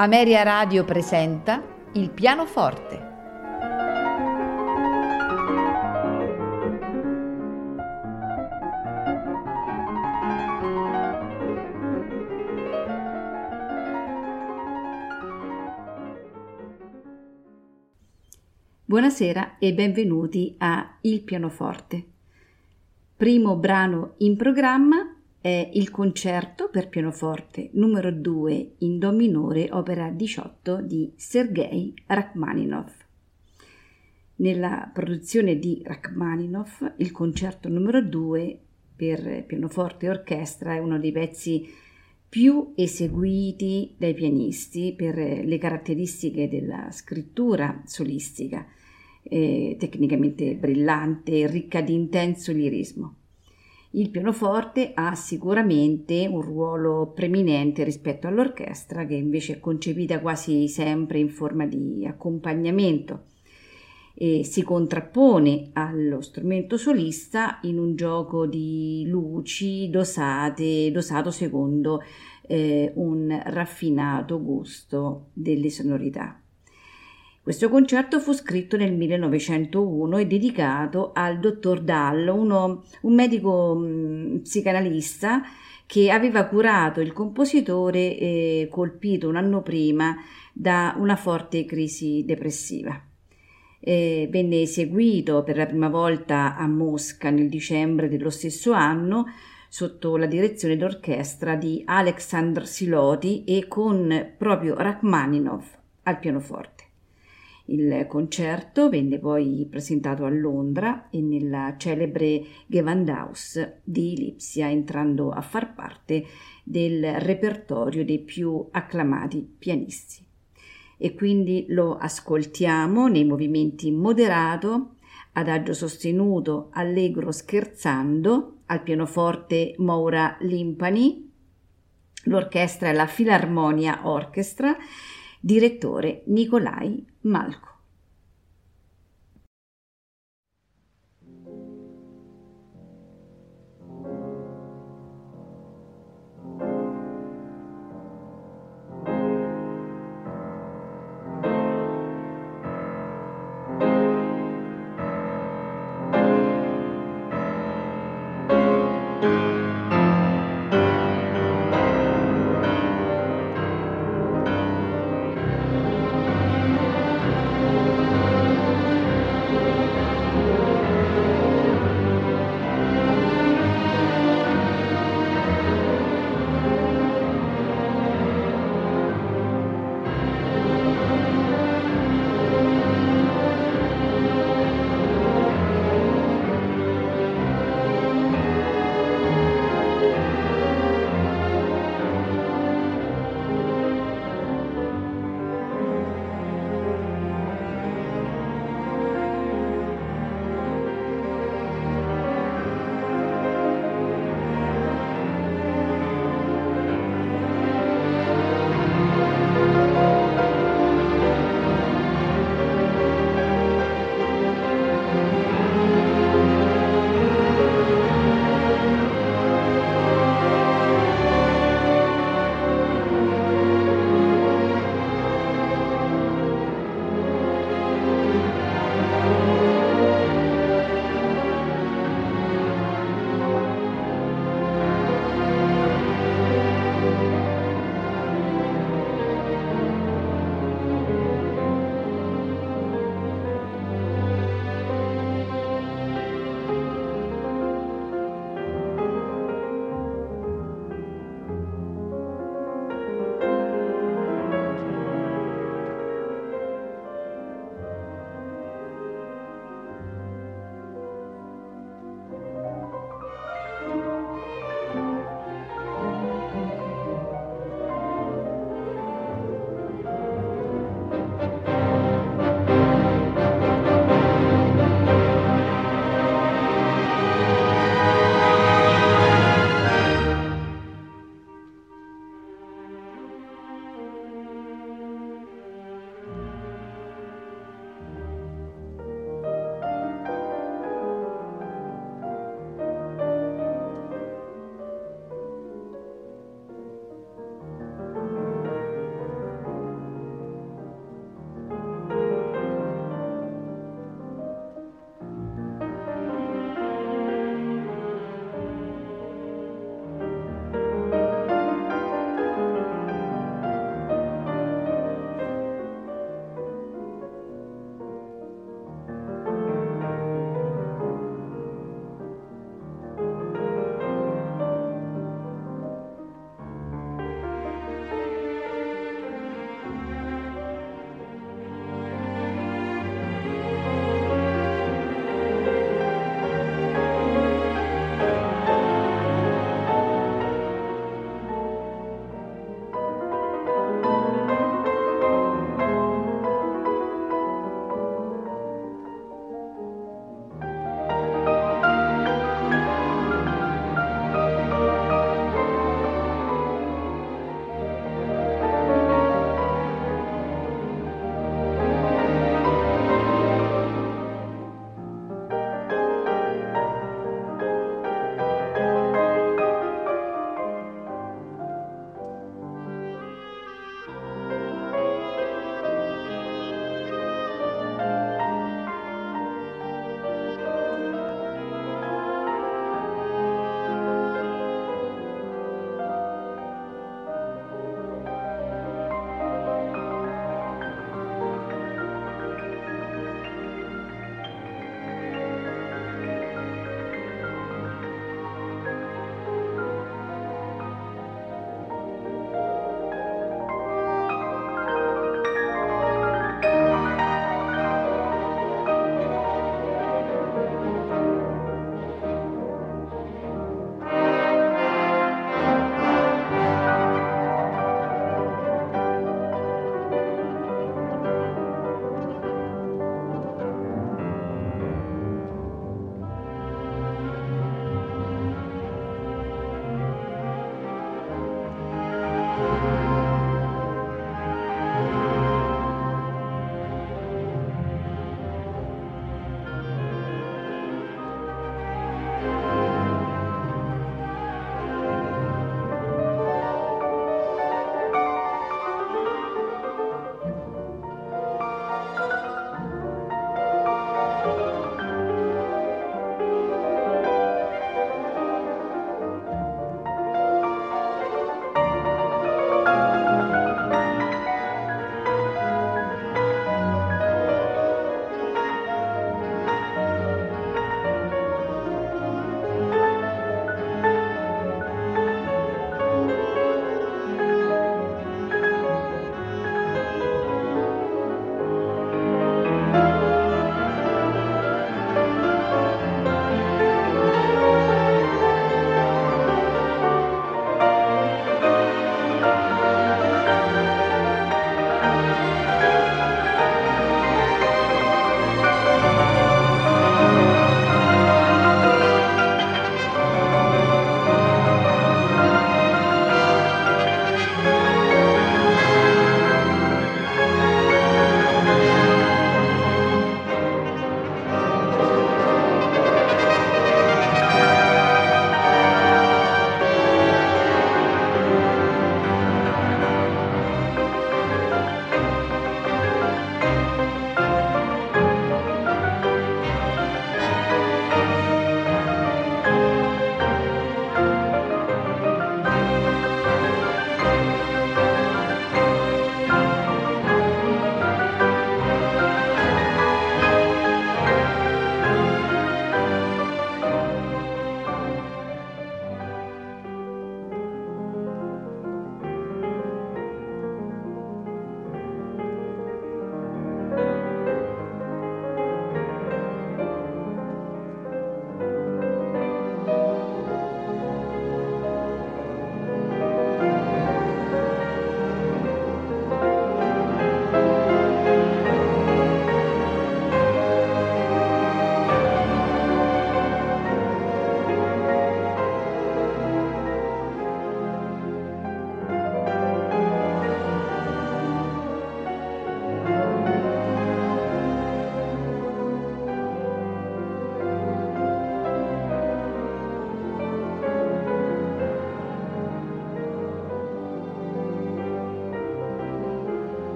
Ameria Radio presenta Il pianoforte. Buonasera e benvenuti a Il pianoforte. Primo brano in programma è il concerto per pianoforte numero 2 in Do minore, opera 18 di Sergei Rachmaninov. Nella produzione di Rachmaninov, il concerto numero 2 per pianoforte e orchestra è uno dei pezzi più eseguiti dai pianisti per le caratteristiche della scrittura solistica, eh, tecnicamente brillante e ricca di intenso lirismo. Il pianoforte ha sicuramente un ruolo preminente rispetto all'orchestra che invece è concepita quasi sempre in forma di accompagnamento e si contrappone allo strumento solista in un gioco di luci dosate, dosato secondo eh, un raffinato gusto delle sonorità. Questo concerto fu scritto nel 1901 e dedicato al dottor Dahl, uno, un medico mh, mm, psicanalista che aveva curato il compositore eh, colpito un anno prima da una forte crisi depressiva. Eh, venne eseguito per la prima volta a Mosca nel dicembre dello stesso anno sotto la direzione d'orchestra di Alexandr Siloti e con proprio Rachmaninov al pianoforte. Il concerto venne poi presentato a Londra e nella celebre Gewandhaus di Lipsia, entrando a far parte del repertorio dei più acclamati pianisti. E quindi lo ascoltiamo nei movimenti moderato, adagio sostenuto, allegro scherzando, al pianoforte Moura Limpani, l'orchestra è la Filarmonia Orchestra direttore Nicolai Malco.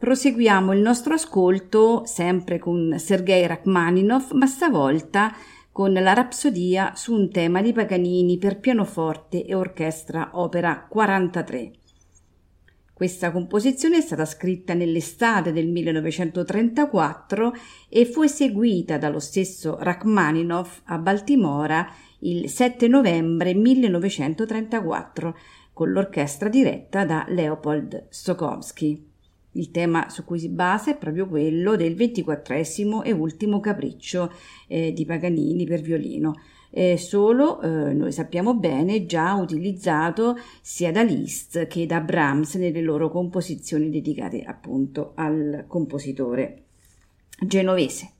Proseguiamo il nostro ascolto sempre con Sergei Rachmaninov, ma stavolta con la rapsodia su un tema di Paganini per pianoforte e orchestra opera 43. Questa composizione è stata scritta nell'estate del 1934 e fu eseguita dallo stesso Rachmaninov a Baltimora il 7 novembre 1934 con l'orchestra diretta da Leopold Stokowski. Il tema su cui si basa è proprio quello del ventiquattresimo e ultimo capriccio eh, di Paganini per violino, eh, solo, eh, noi sappiamo bene, già utilizzato sia da Liszt che da Brahms nelle loro composizioni dedicate appunto al compositore genovese.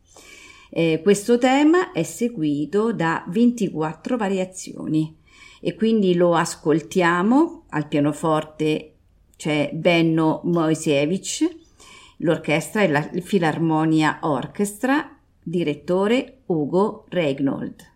Eh, questo tema è seguito da 24 variazioni e quindi lo ascoltiamo al pianoforte c'è Benno Moisevich, l'orchestra è la Filarmonia Orchestra, direttore Ugo Regnold.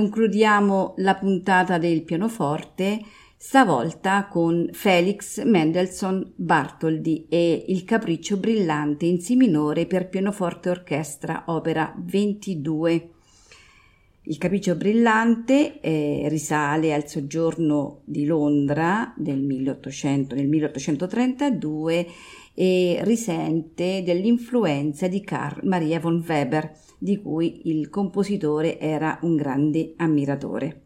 Concludiamo la puntata del pianoforte stavolta con Felix Mendelssohn Bartholdy e il Capriccio brillante in Si minore per pianoforte orchestra, opera 22. Il Capriccio brillante eh, risale al soggiorno di Londra del 1800, nel 1832 e risente dell'influenza di Carl Maria von Weber, di cui il compositore era un grande ammiratore.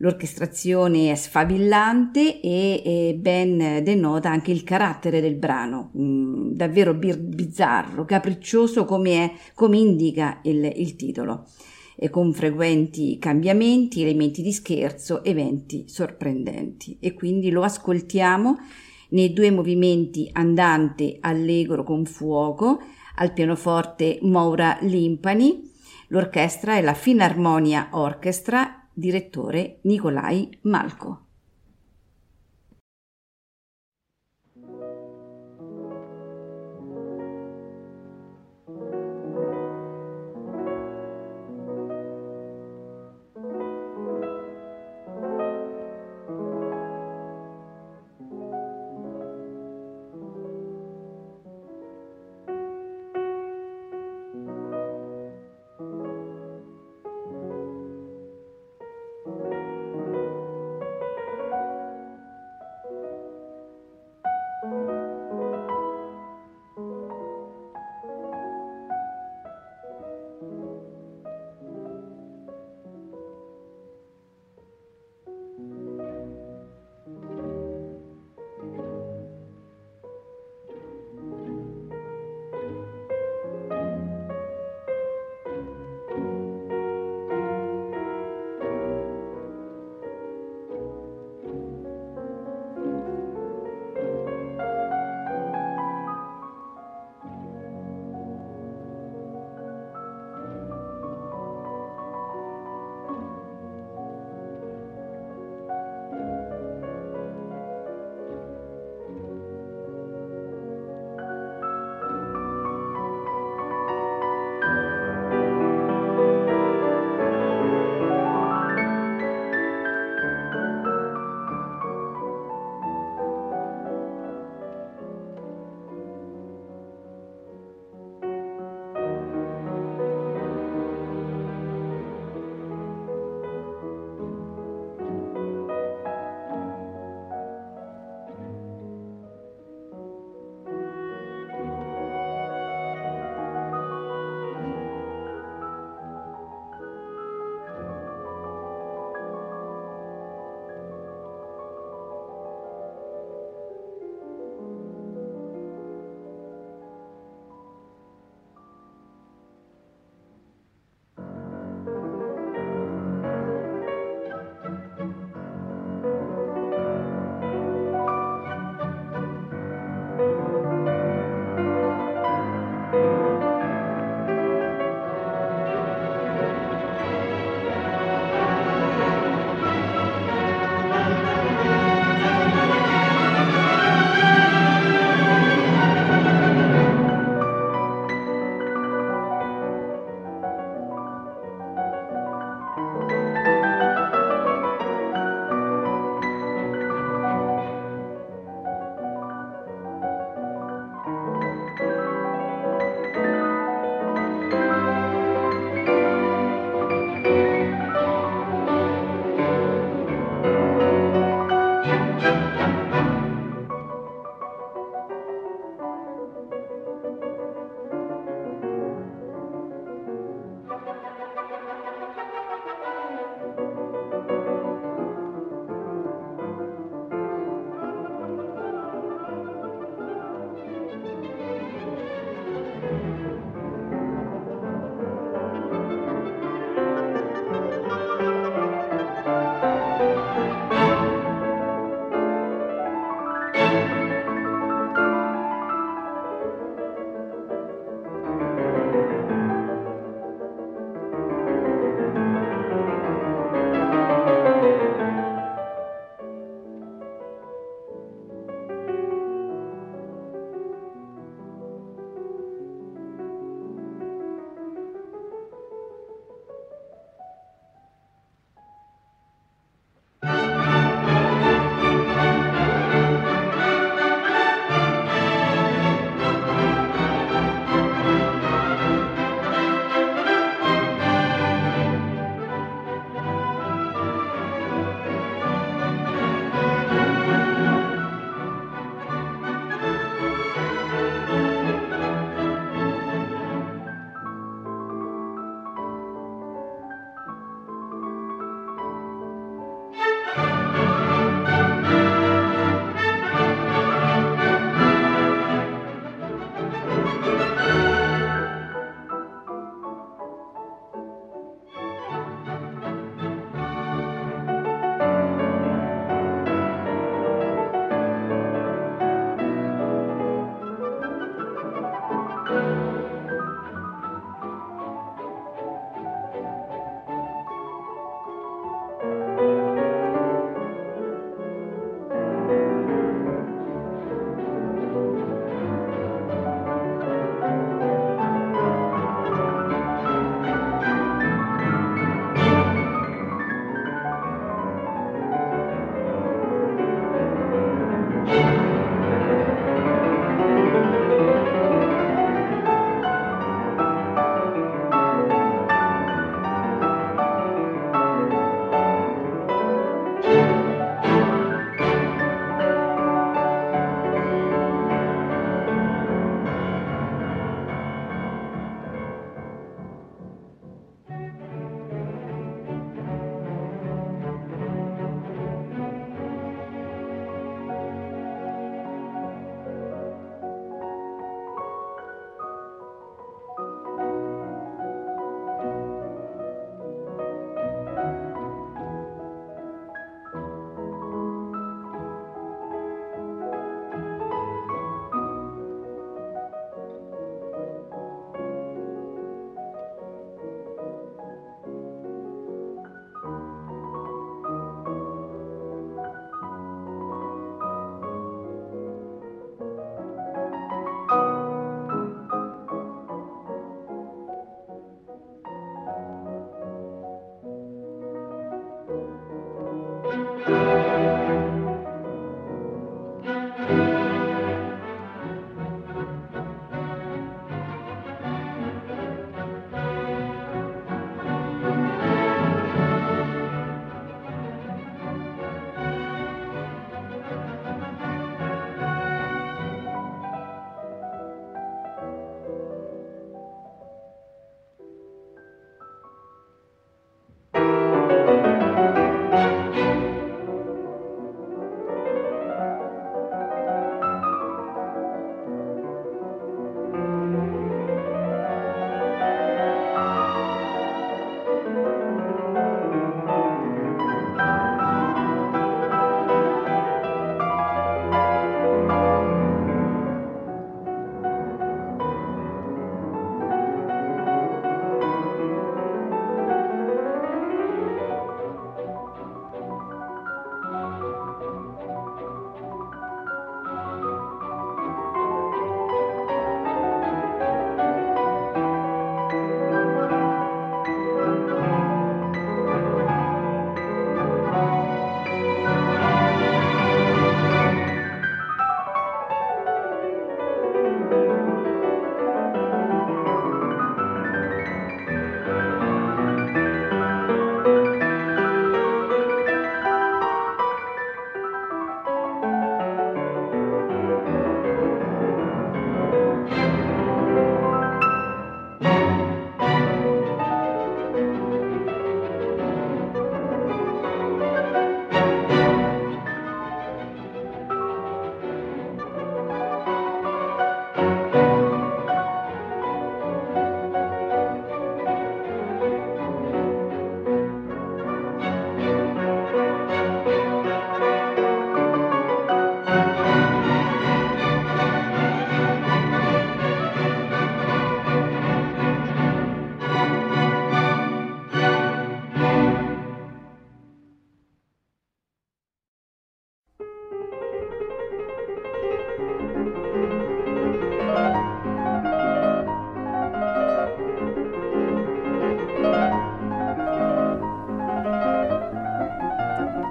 L'orchestrazione è sfavillante e, ben denota anche il carattere del brano, mm, davvero bizzarro, capriccioso come, è, come indica il, il titolo, e con frequenti cambiamenti, elementi di scherzo, eventi sorprendenti. E quindi lo ascoltiamo nei due movimenti andante allegro con fuoco, al pianoforte Maura Limpani, l'orchestra è la Filarmonia Orchestra direttore Nicolai Malco.